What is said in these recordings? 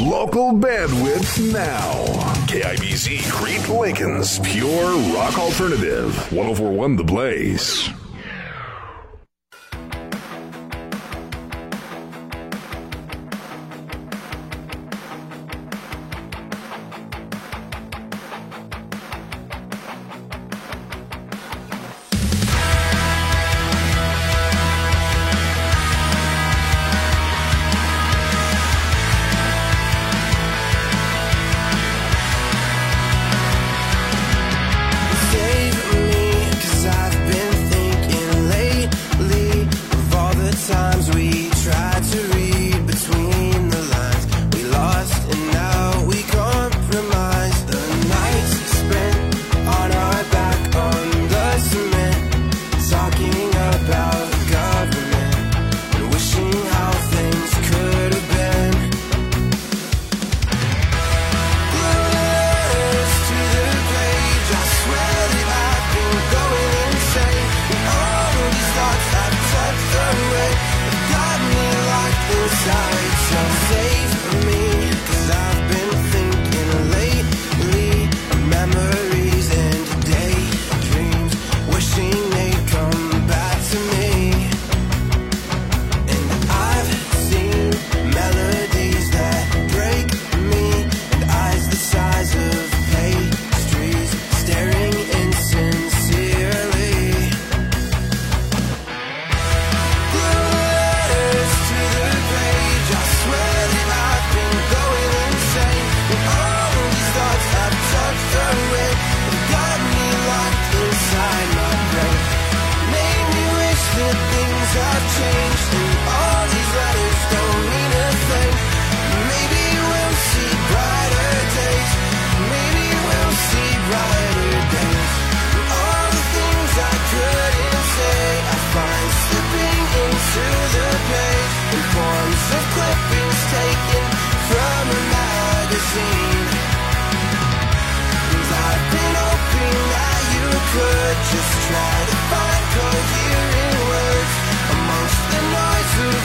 Local bandwidth now. KIBZ Crete Lincoln's Pure Rock Alternative. 1041 The Blaze.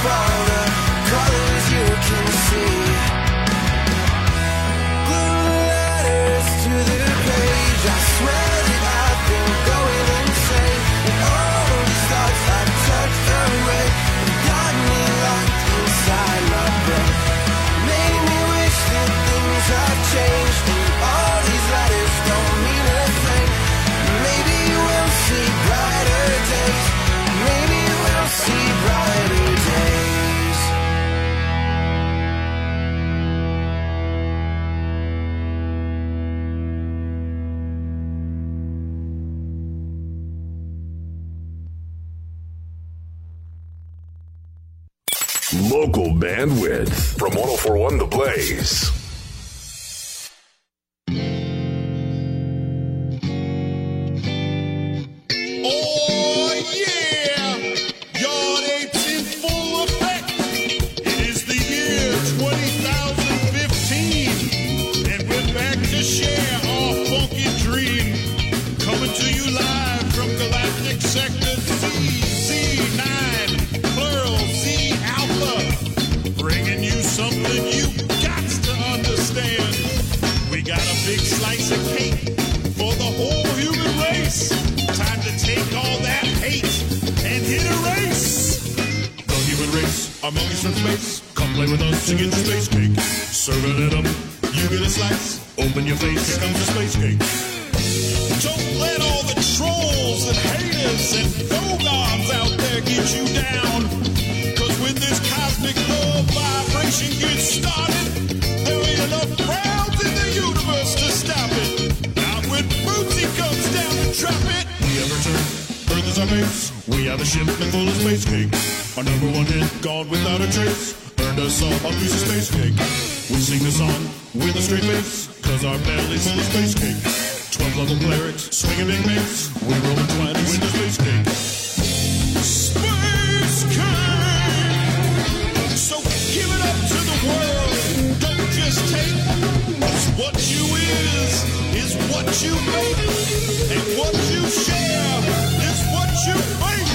all the colors you can see bandwidth from 1041 The Blaze. Harmonics from space, come play with us to get the space cake. Serving it up, you get a slice. Open your face, here comes the space cake. Don't let all the trolls and haters and phonons out there get you down. Cause when this cosmic love vibration gets started, there ain't enough crowds in the universe to stop it. Not when Bootsy comes down to trap it. We ever turn, earth is our base. We have a shipment full of space cake. Our number one hit, gone without a trace, earned us all a piece of space cake. We sing the song with a straight face, cause our belly's full of space cake. Twelve level clerics, swinging big mates, we roll in twenties, with the space cake. Space cake! So give it up to the world, don't just take what you is, is what you make, and what you share is what you bring.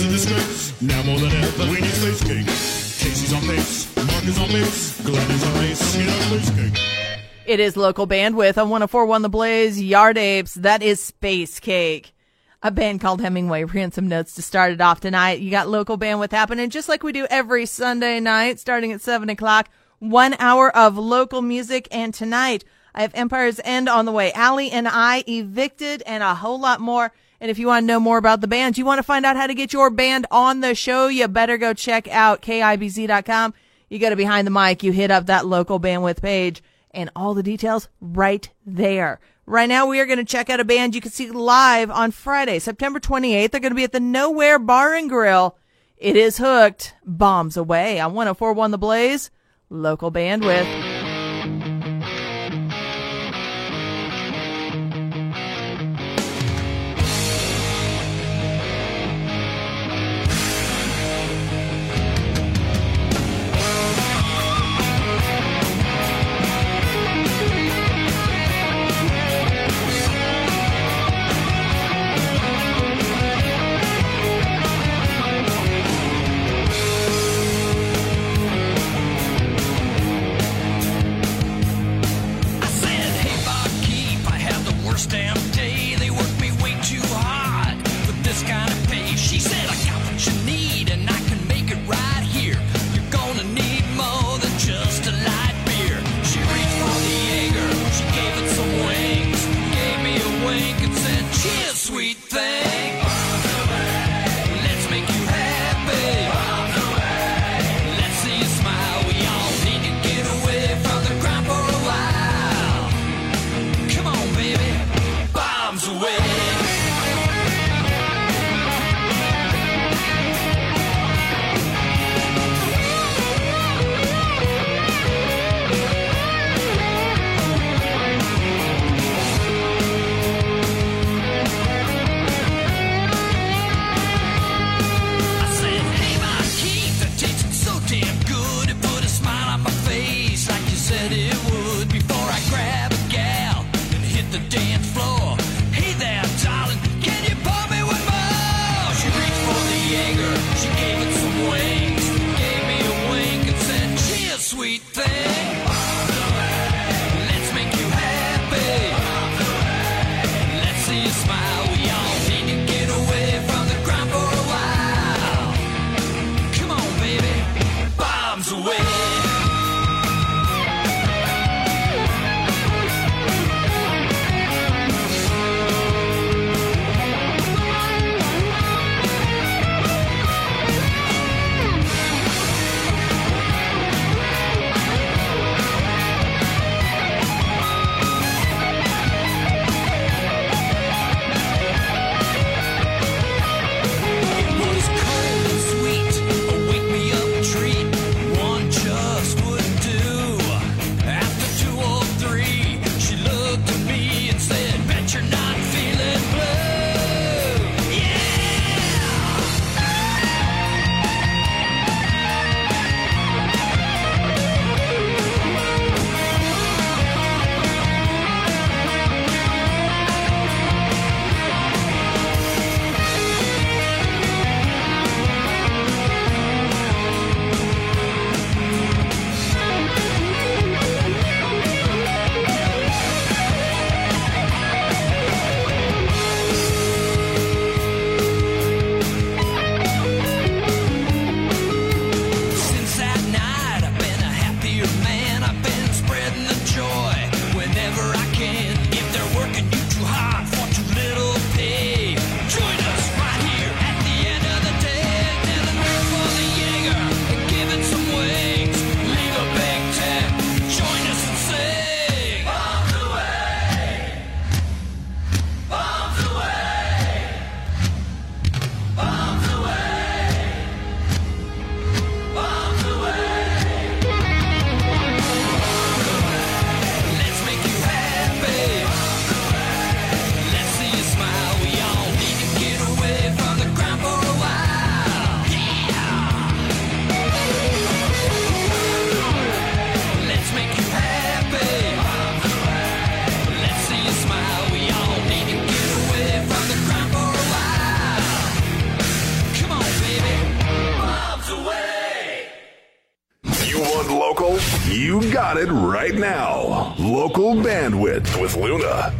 is a disgrace. Now more than ever, we need space cake. Casey's on pace, Mark is on base, Glenn is on race. Get our space. It is local bandwidth on 1041 The Blaze, Yard Apes. That is Space Cake. A band called Hemingway ran some notes to start it off tonight. You got local bandwidth happening just like we do every Sunday night, starting at 7 o'clock. One hour of local music. And tonight, I have Empire's End on the way. Allie and I evicted and a whole lot more. And if you want to know more about the band, you want to find out how to get your band on the show, you better go check out KIBZ.com. You go to behind the mic, you hit up that local bandwidth page and all the details right there. Right now, we are going to check out a band you can see live on Friday, September 28th. They're going to be at the Nowhere Bar and Grill. It is hooked. Bombs away on 1041 The Blaze. Local bandwidth.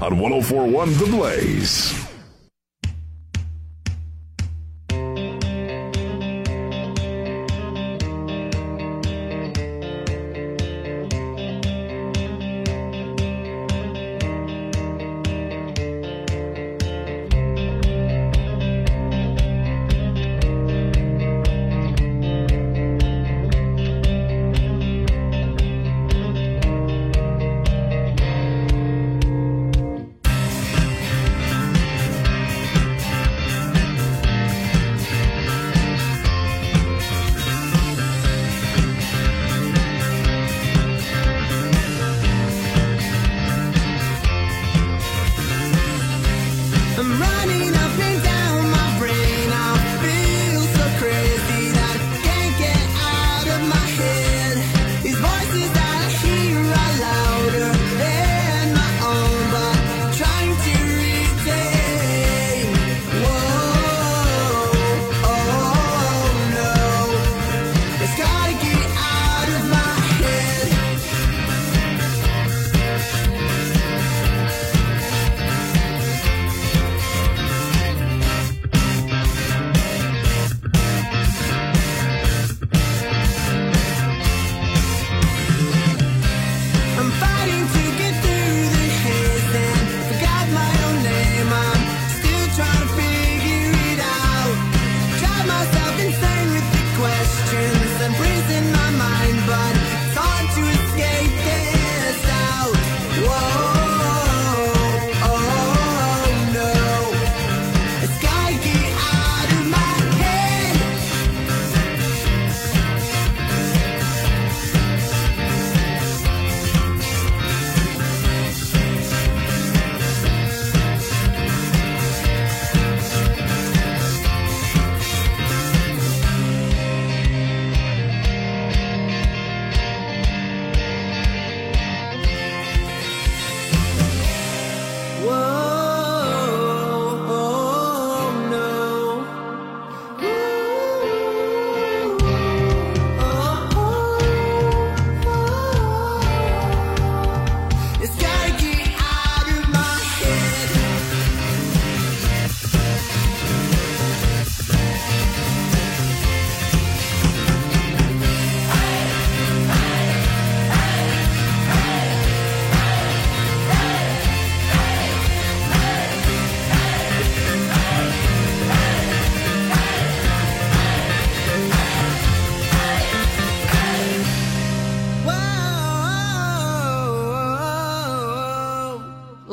On 1041 The Blaze.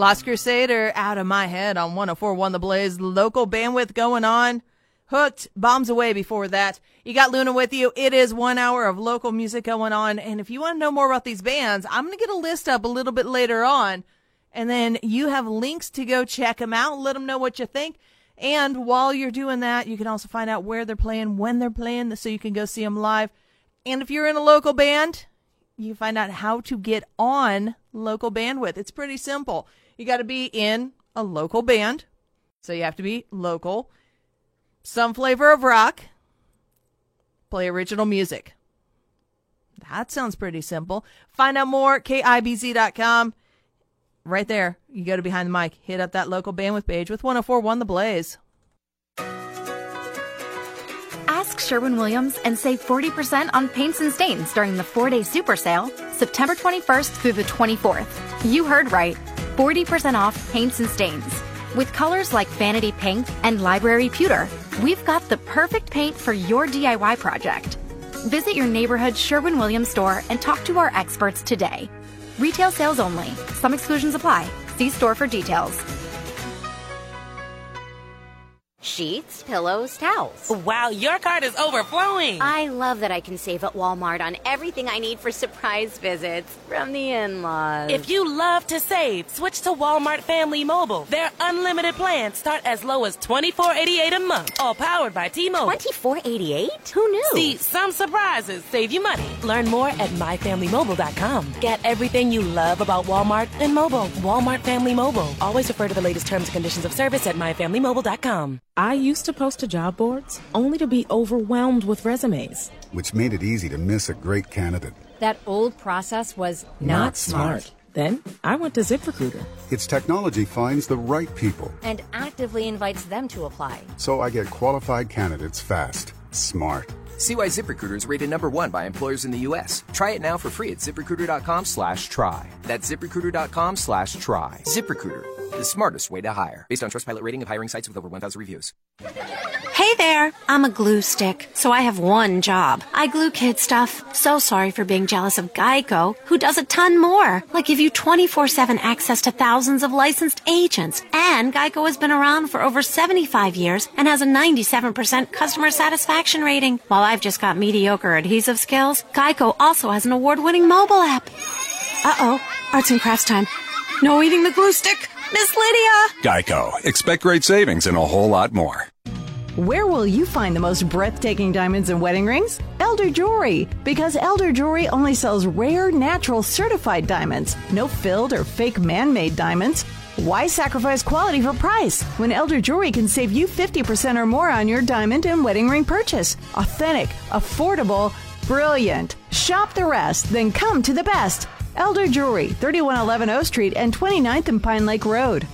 Lost Crusader out of my head on 1041 The Blaze. Local bandwidth going on. Hooked, bombs away before that. You got Luna with you. It is one hour of local music going on. And if you want to know more about these bands, I'm going to get a list up a little bit later on. And then you have links to go check them out. Let them know what you think. And while you're doing that, you can also find out where they're playing, when they're playing, so you can go see them live. And if you're in a local band, you find out how to get on local bandwidth. It's pretty simple. You got to be in a local band. So you have to be local. Some flavor of rock. Play original music. That sounds pretty simple. Find out more, KIBZ.com. Right there, you go to Behind the Mic. Hit up that local bandwidth page with 1041 The Blaze. Ask Sherwin Williams and save 40% on paints and stains during the four day super sale, September 21st through the 24th. You heard right 40% off paints and stains. With colors like Vanity Pink and Library Pewter, we've got the perfect paint for your DIY project. Visit your neighborhood Sherwin Williams store and talk to our experts today. Retail sales only. Some exclusions apply. See store for details. Sheets, pillows, towels. Wow, your cart is overflowing. I love that I can save at Walmart on everything I need for surprise visits from the in laws. If you love to save, switch to Walmart Family Mobile. Their unlimited plans start as low as $24.88 a month, all powered by T Mobile. $24.88? Who knew? See, some surprises save you money. Learn more at myfamilymobile.com. Get everything you love about Walmart and mobile. Walmart Family Mobile. Always refer to the latest terms and conditions of service at myfamilymobile.com. I used to post to job boards only to be overwhelmed with resumes. Which made it easy to miss a great candidate. That old process was not, not smart. smart. Then I went to ZipRecruiter. Its technology finds the right people. And actively invites them to apply. So I get qualified candidates fast, smart. See why ZipRecruiter is rated number one by employers in the U.S. Try it now for free at ziprecruiter.com slash try. That's ziprecruiter.com slash try. ZipRecruiter, the smartest way to hire. Based on Trustpilot rating of hiring sites with over 1,000 reviews. Hey there, I'm a glue stick, so I have one job. I glue kid stuff. So sorry for being jealous of Geico, who does a ton more, like give you 24-7 access to thousands of licensed agents. And Geico has been around for over 75 years and has a 97% customer satisfaction rating. While I've just got mediocre adhesive skills, Geico also has an award-winning mobile app. Uh-oh, arts and crafts time. No eating the glue stick. Miss Lydia! Geico. Expect great savings and a whole lot more. Where will you find the most breathtaking diamonds and wedding rings? Elder Jewelry. Because Elder Jewelry only sells rare, natural, certified diamonds. No filled or fake man made diamonds. Why sacrifice quality for price when Elder Jewelry can save you 50% or more on your diamond and wedding ring purchase? Authentic, affordable, brilliant. Shop the rest, then come to the best. Elder Jewelry, 3111 O Street and 29th and Pine Lake Road.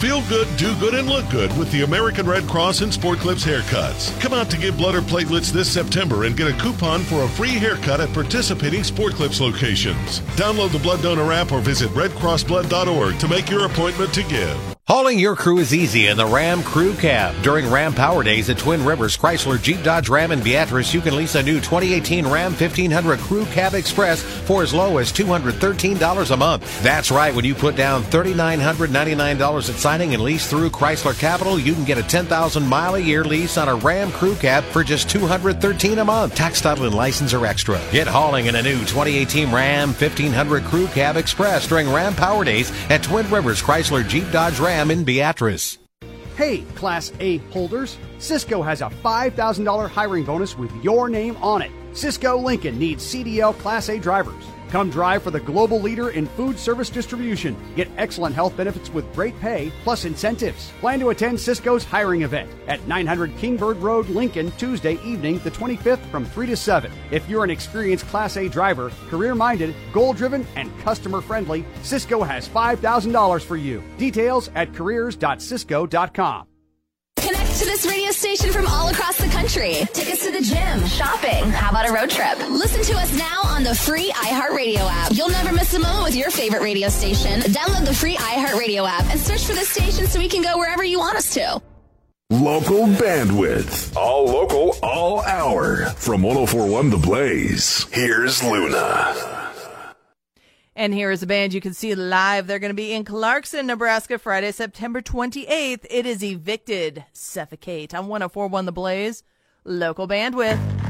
Feel good, do good, and look good with the American Red Cross and Sport Clips haircuts. Come out to give blood or platelets this September and get a coupon for a free haircut at participating Sport Clips locations. Download the Blood Donor app or visit redcrossblood.org to make your appointment to give. Hauling your crew is easy in the Ram Crew Cab. During Ram Power Days at Twin Rivers, Chrysler, Jeep, Dodge, Ram, and Beatrice, you can lease a new 2018 Ram 1500 Crew Cab Express for as low as $213 a month. That's right, when you put down $3,999 at signing and lease through Chrysler Capital, you can get a 10,000 mile a year lease on a Ram Crew Cab for just $213 a month. Tax title and license are extra. Get hauling in a new 2018 Ram 1500 Crew Cab Express during Ram Power Days at Twin Rivers, Chrysler, Jeep, Dodge, Ram, in Beatrice. Hey, Class A holders, Sysco has a $5,000 hiring bonus with your name on it. Sysco Lincoln needs CDL Class A drivers. Come drive for the global leader in food service distribution. Get excellent health benefits with great pay plus incentives. Plan to attend Sysco's hiring event at 900 Kingbird Road, Lincoln, Tuesday evening, the 25th from 3 to 7. If you're an experienced Class A driver, career minded, goal driven, and customer friendly, Sysco has $5,000 for you. Details at careers.sysco.com. To this radio station from all across the country. Take us to the gym, shopping. How about a road trip? Listen to us now on the free iHeartRadio app. You'll never miss a moment with your favorite radio station. Download the free iHeartRadio app and search for the station so we can go wherever you want us to. Local bandwidth. All local, all hour. From 1041 The Blaze, here's Luna. And here is a band you can see live. They're going to be in Clarkson, Nebraska, Friday, September 28th. It is Evicted Suffocate on 1041 The Blaze. Local bandwidth.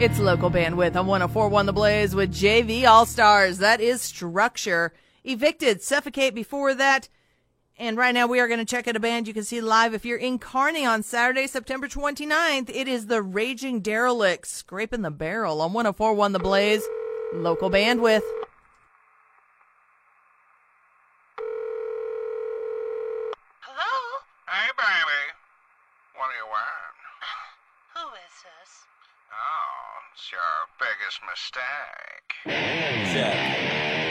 It's local bandwidth on 1041 The Blaze with JV All Stars. That is Structure. Evicted, Suffocate before that. And right now we are going to check out a band you can see live if you're in Kearney on Saturday, September 29th. It is the Raging Derelicts scraping the barrel on 1041 The Blaze, local bandwidth. Hello? Hey, baby. your biggest mistake? Exactly.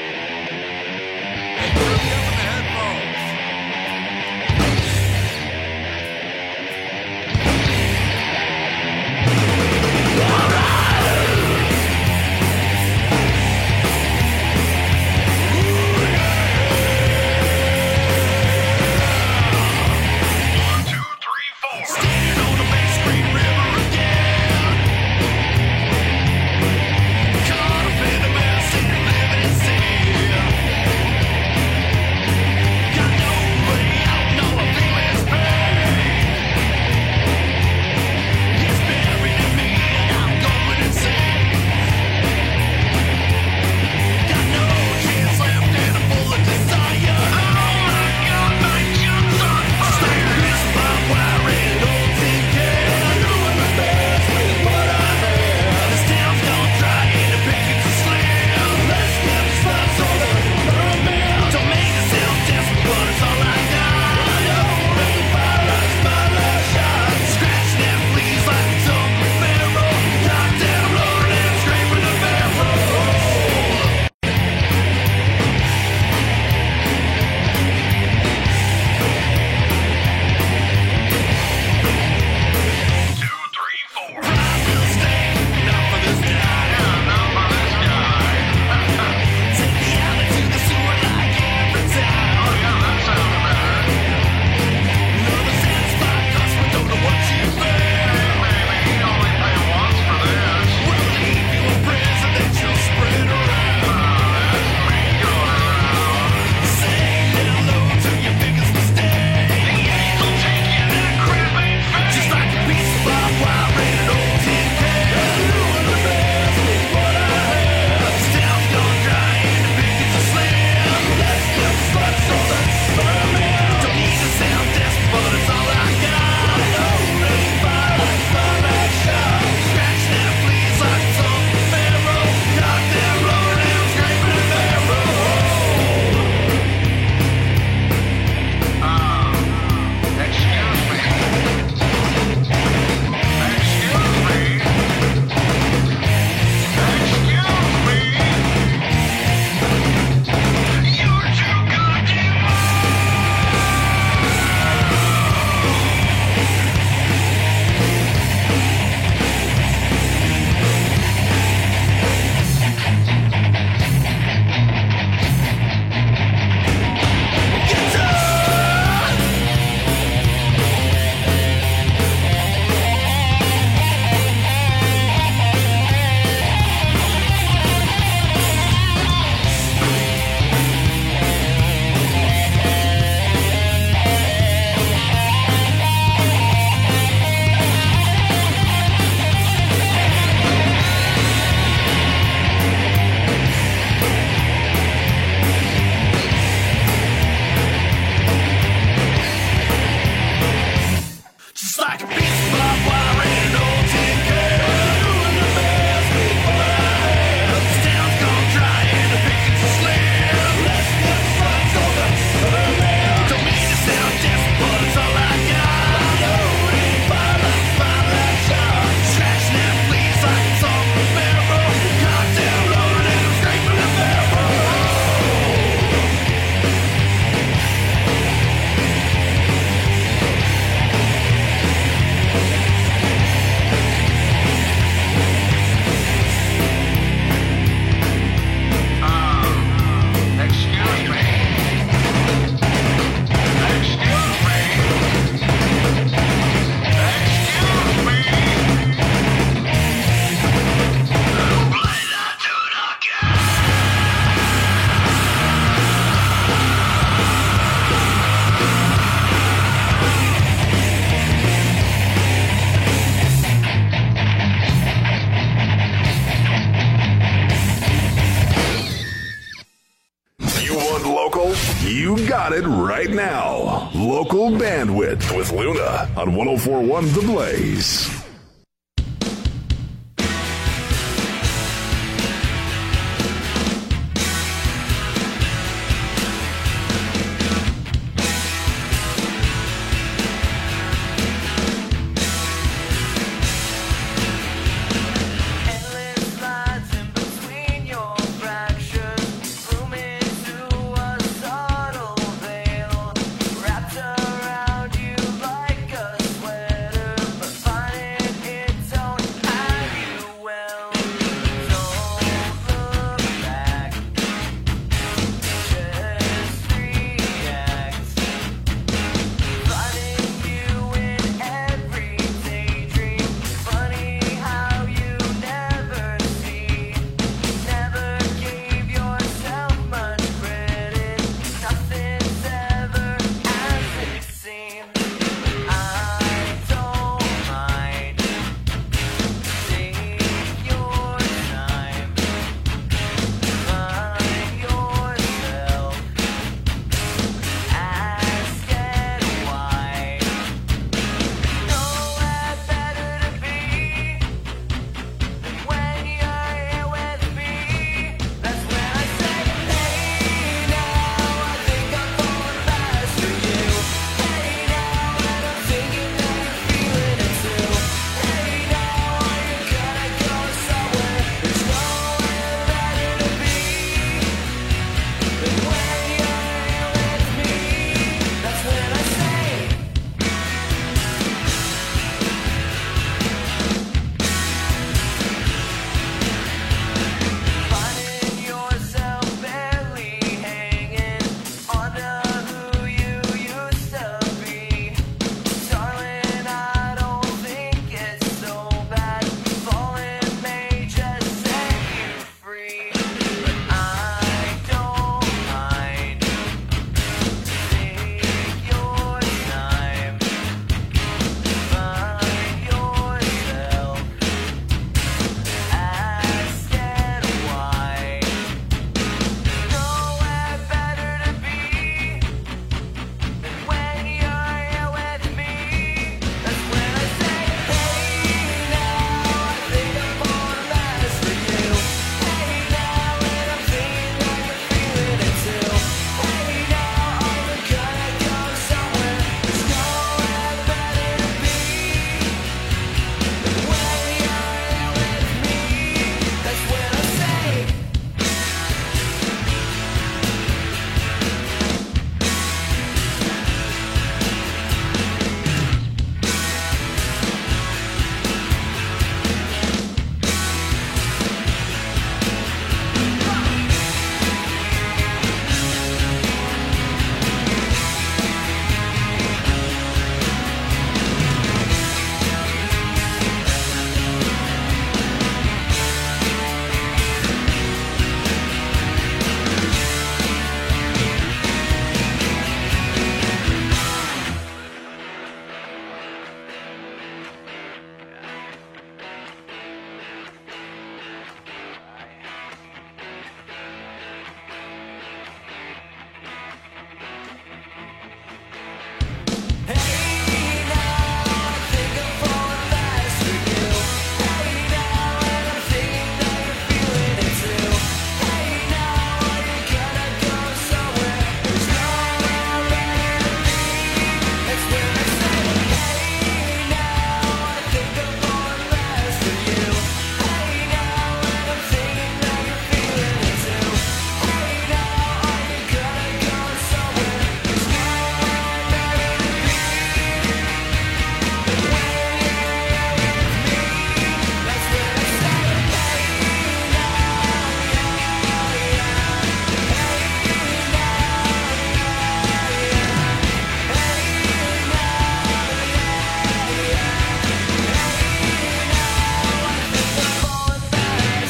1041 The Blaze.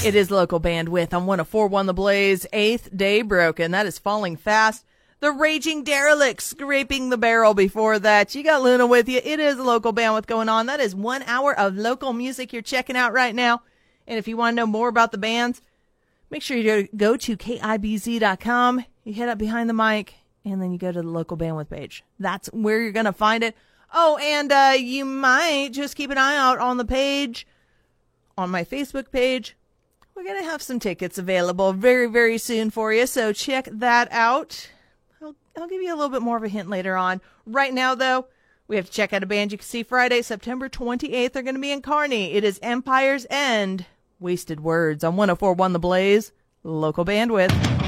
It is local bandwidth on 1041 The Blaze, eighth day broken. That is falling fast. The Raging Derelict scraping the barrel before that. You got Luna with you. It is local bandwidth going on. That is one hour of local music you're checking out right now. And if you want to know more about the bands, make sure you go to KIBZ.com. You head up behind the mic and then you go to the local bandwidth page. That's where you're going to find it. Oh, and uh, you might just keep an eye out on the page, on my Facebook page, we're going to have some tickets available very, very soon for you. So check that out. I'll, I'll give you a little bit more of a hint later on. Right now, though, we have to check out a band you can see Friday, September 28th. They're going to be in Kearney. It is Empire's End. Wasted Words on 1041 The Blaze, local bandwidth.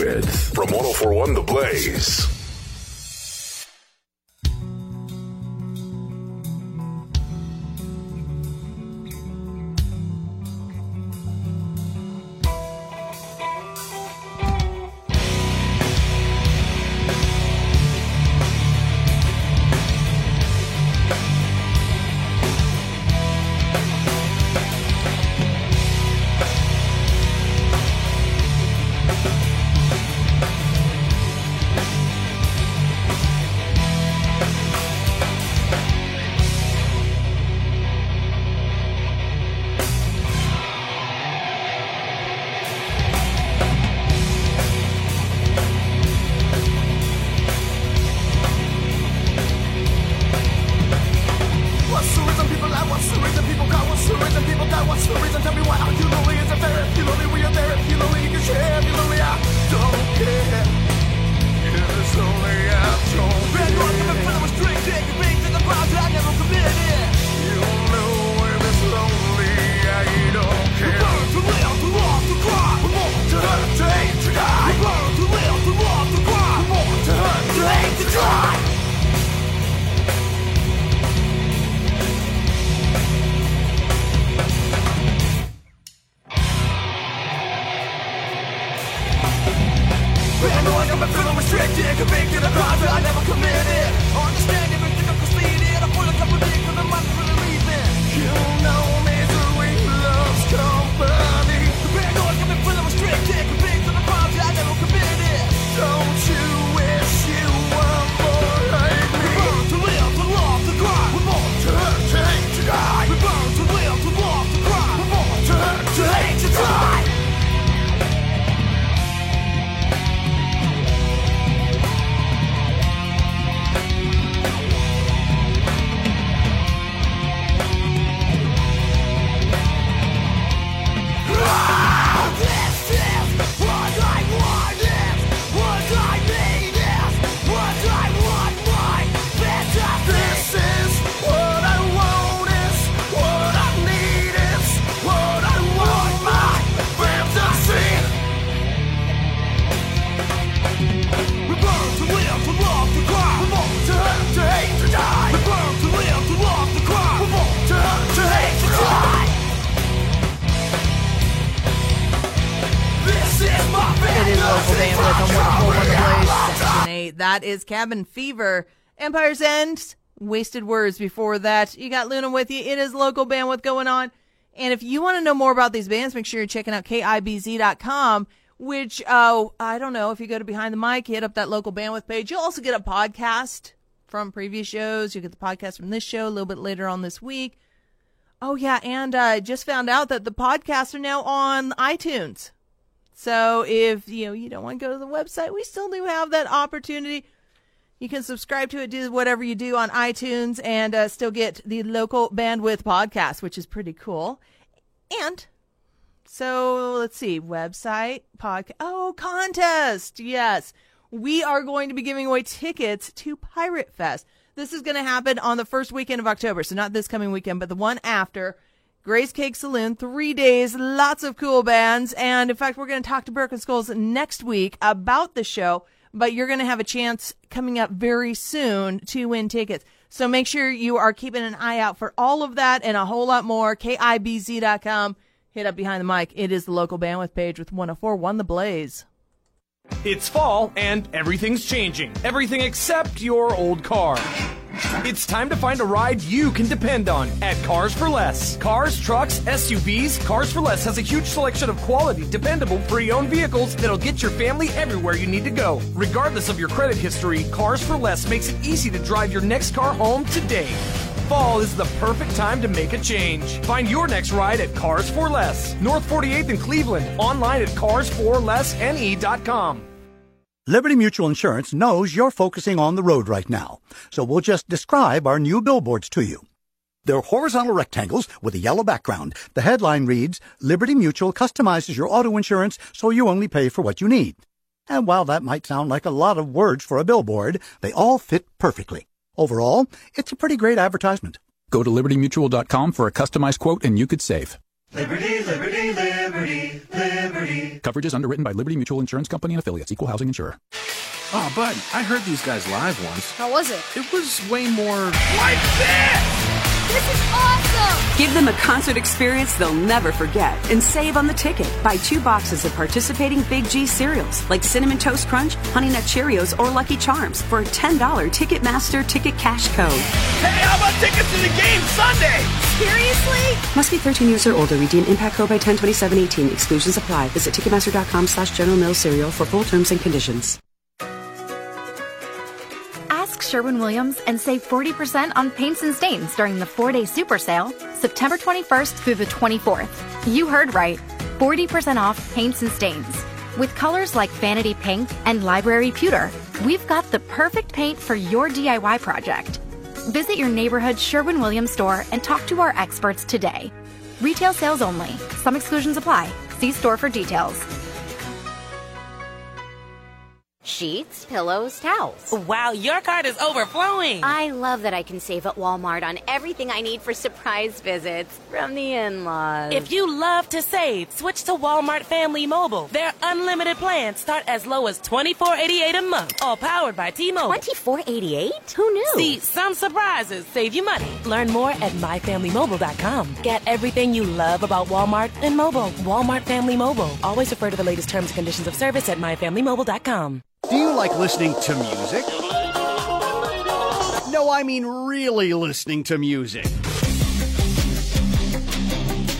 with from 1041 The Blaze. Paranoid, I'm feeling restricted Convicted of crimes that I never committed. Understand everything I'm conceded I'm of company for the month bandwidth on 104 the Blaze, Section 8. That is Cabin Fever. Empire's End, Wasted Words before that. You got Luna with you. It is local bandwidth going on. And if you want to know more about these bands, make sure you're checking out KIBZ.com, which, oh, I don't know, if you go to Behind the Mic, hit up that local bandwidth page. You'll also get a podcast from previous shows. You'll get the podcast from this show a little bit later on this week. Oh, yeah, and I uh, just found out that the podcasts are now on iTunes. So if you know you don't want to go to the website, we still do have that opportunity. You can subscribe to it, do whatever you do on iTunes, and uh, still get the local bandwidth podcast, which is pretty cool. And so let's see, website, podcast. Oh, contest. Yes, we are going to be giving away tickets to Pirate Fest. This is going to happen on the first weekend of October, so not this coming weekend, but the one after. Grace Cake Saloon, three days, lots of cool bands. And in fact, we're going to talk to Broken Skulls next week about the show, but you're going to have a chance coming up very soon to win tickets. So make sure you are keeping an eye out for all of that and a whole lot more. KIBZ.com. Hit up behind the mic. It is the local bandwidth page with 1041 The Blaze. It's fall and everything's changing. Everything except your old car. It's time to find a ride you can depend on at Cars for Less. Cars, trucks, SUVs, Cars for Less has a huge selection of quality, dependable, pre owned vehicles that'll get your family everywhere you need to go. Regardless of your credit history, Cars for Less makes it easy to drive your next car home today. Fall is the perfect time to make a change. Find your next ride at Cars for Less. North 48th in Cleveland. Online at carsforlessne.com. Liberty Mutual Insurance knows you're focusing on the road right now, so we'll just describe our new billboards to you. They're horizontal rectangles with a yellow background. The headline reads, Liberty Mutual customizes your auto insurance so you only pay for what you need. And while that might sound like a lot of words for a billboard, they all fit perfectly. Overall, it's a pretty great advertisement. Go to libertymutual.com for a customized quote and you could save. Liberty, liberty, liberty, liberty. Coverage is underwritten by Liberty Mutual Insurance Company and affiliates, equal housing insurer. Oh, bud, I heard these guys live once. How was it? It was way more. Like this! This is awesome! Give them a concert experience they'll never forget and save on the ticket. Buy two boxes of participating Big G cereals like Cinnamon Toast Crunch, Honey Nut Cheerios, or Lucky Charms for a $10 Ticketmaster ticket cash code. Hey, how about tickets to the game Sunday? Seriously? Must be 13 years or older. Redeem impact code by 102718. Exclusions apply. Visit Ticketmaster.com slash General Mills Cereal for full terms and conditions. Ask Sherwin Williams and save 40% on paints and stains during the four day super sale, September 21st through the 24th. You heard right 40% off paints and stains. With colors like Vanity Pink and Library Pewter, we've got the perfect paint for your DIY project. Visit your neighborhood Sherwin Williams store and talk to our experts today. Retail sales only, some exclusions apply. See store for details. Sheets, pillows, towels. Wow, your cart is overflowing. I love that I can save at Walmart on everything I need for surprise visits from the in laws. If you love to save, switch to Walmart Family Mobile. Their unlimited plans start as low as $24.88 a month, all powered by T-Mobile. $24.88? Who knew? See, some surprises save you money. Learn more at myfamilymobile.com. Get everything you love about Walmart and mobile. Walmart Family Mobile. Always refer to the latest terms and conditions of service at myfamilymobile.com. Do you like listening to music? No, I mean really listening to music.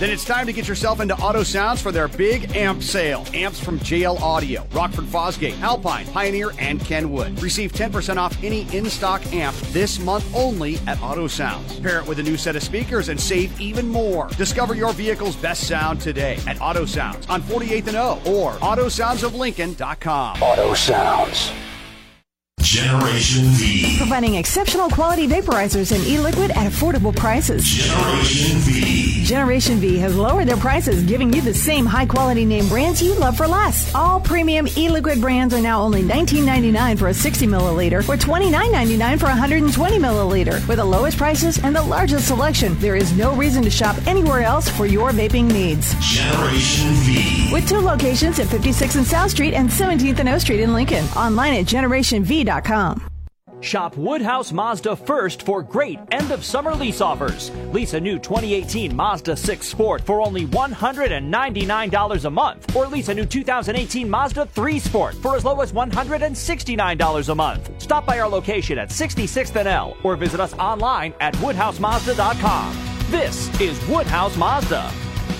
Then it's time to get yourself into Auto Sounds for their big amp sale. Amps from JL Audio, Rockford Fosgate, Alpine, Pioneer, and Kenwood. Receive 10% off any in stock amp this month only at Auto Sounds. Pair it with a new set of speakers and save even more. Discover your vehicle's best sound today at Auto Sounds on 48th and O or AutoSoundsofLincoln.com. Auto Sounds. Generation V. Providing exceptional quality vaporizers and e-liquid at affordable prices. Generation V. Generation V has lowered their prices, giving you the same high quality name brands you love for less. All premium e-liquid brands are now only $19.99 for a 60 milliliter or $29.99 for a 120 milliliter. With the lowest prices and the largest selection, there is no reason to shop anywhere else for your vaping needs. Generation V. With two locations at 56th and South Street and 17th and O Street in Lincoln. Online at generationv.com. Shop Woodhouse Mazda first for great end of summer lease offers. Lease a new 2018 Mazda 6 Sport for only $199 a month, or lease a new 2018 Mazda 3 Sport for as low as $169 a month. Stop by our location at 66th and L or visit us online at woodhousemazda.com. This is Woodhouse Mazda.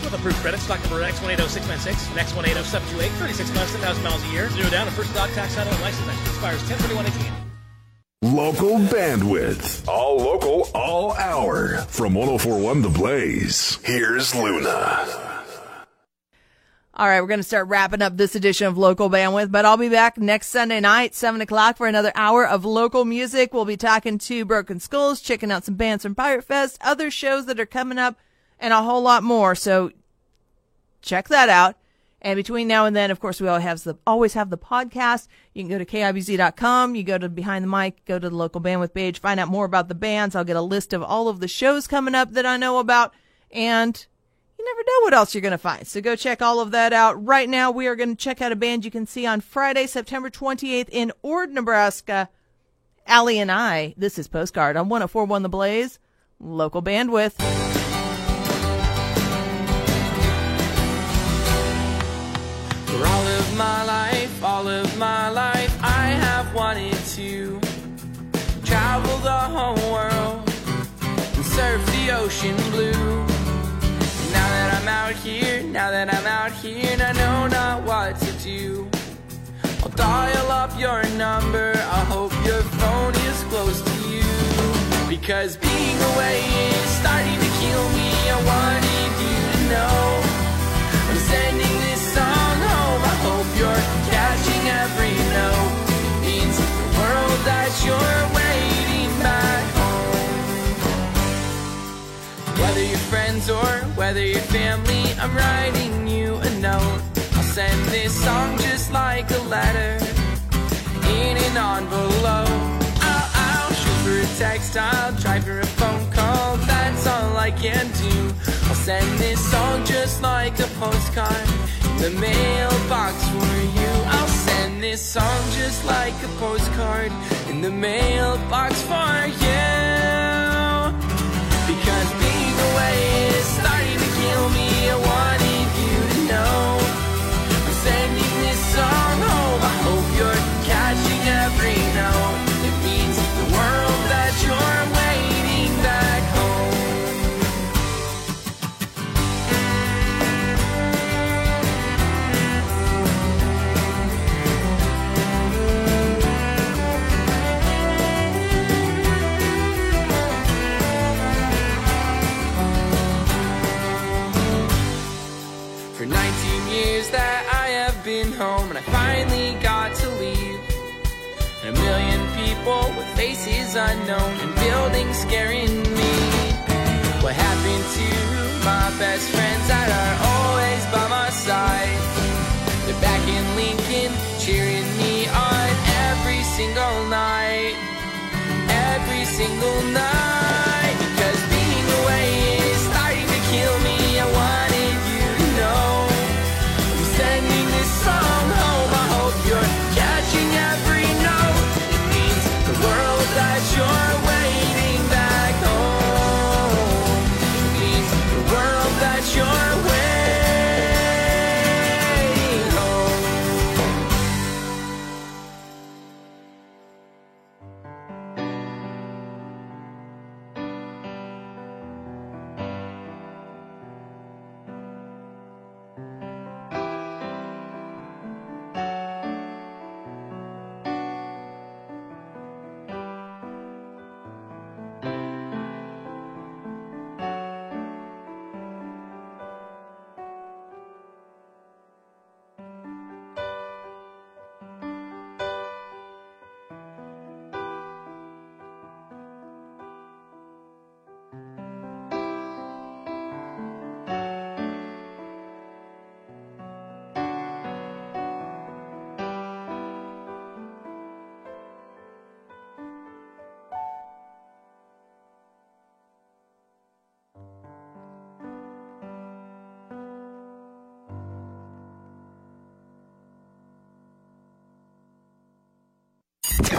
With approved credit, stock number X180696 and X180728, 36 months, 10,000 miles a year. Zero down, and first dog tax title and license expires 103118. Local bandwidth. All local, all hour. From 1041 The Blaze, here's Luna. All right, we're going to start wrapping up this edition of Local Bandwidth, but I'll be back next Sunday night, 7 o'clock, for another hour of local music. We'll be talking to Broken Skulls, checking out some bands from Pirate Fest, other shows that are coming up, and a whole lot more. So check that out. And between now and then, of course, we always have the always have the podcast. You can go to kibz.com. You go to behind the mic, go to the local bandwidth page, find out more about the bands. I'll get a list of all of the shows coming up that I know about, and you never know what else you're going to find. So go check all of that out. Right now, we are going to check out a band you can see on Friday, September 28th in Ord, Nebraska. Allie and I. This is Postcard on 1041 The Blaze, local bandwidth. Here, now that I'm out here, and I know not what to do. I'll dial up your number, I hope your phone is close to you. Because being away is starting to kill me, I wanted you to know. I'm sending or whether you're family, I'm writing you a note. I'll send this song just like a letter in an envelope. I'll, I'll shoot for a text, I'll try for a phone call. That's all I can do. I'll send this song just like a postcard in the mailbox for you. I'll send this song just like a postcard in the mailbox for you. Kill me. I wanted you to know. I'm sending this song faces unknown and buildings scaring me. What happened to my best friends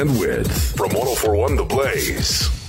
and with from 1041 The Blaze.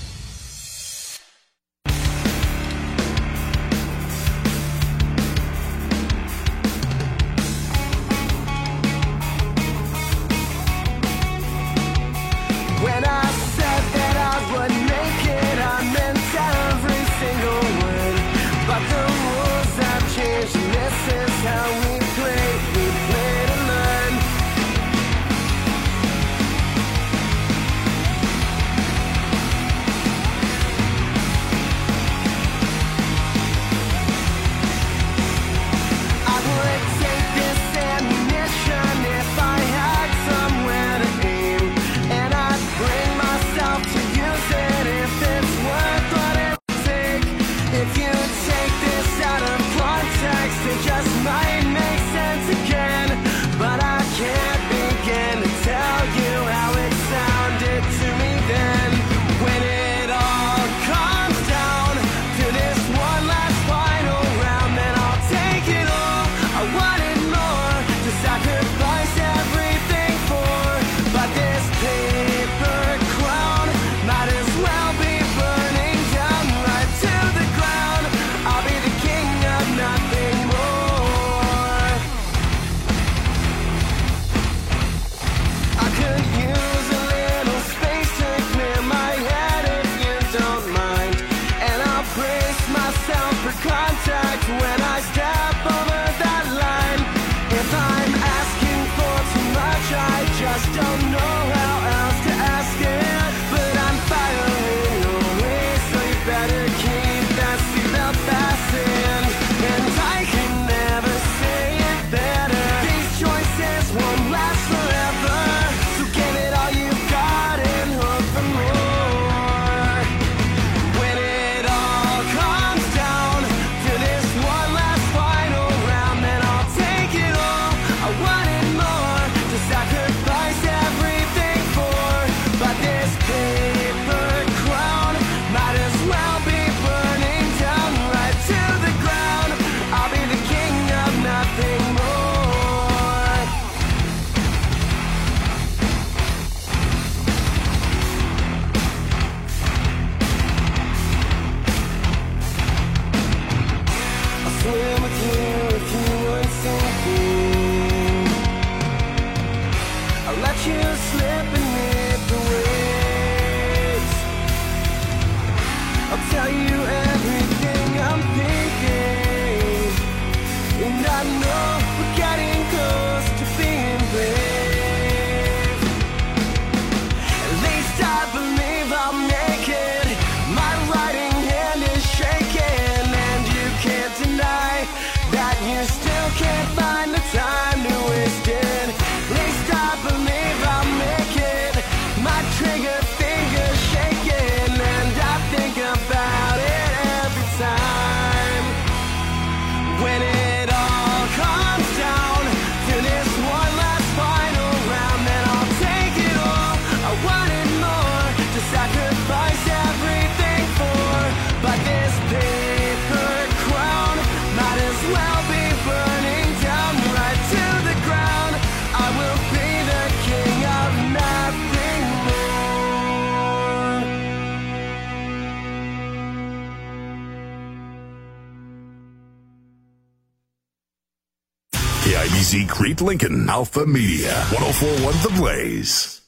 Lincoln, Alpha Media, 1041 The Blaze.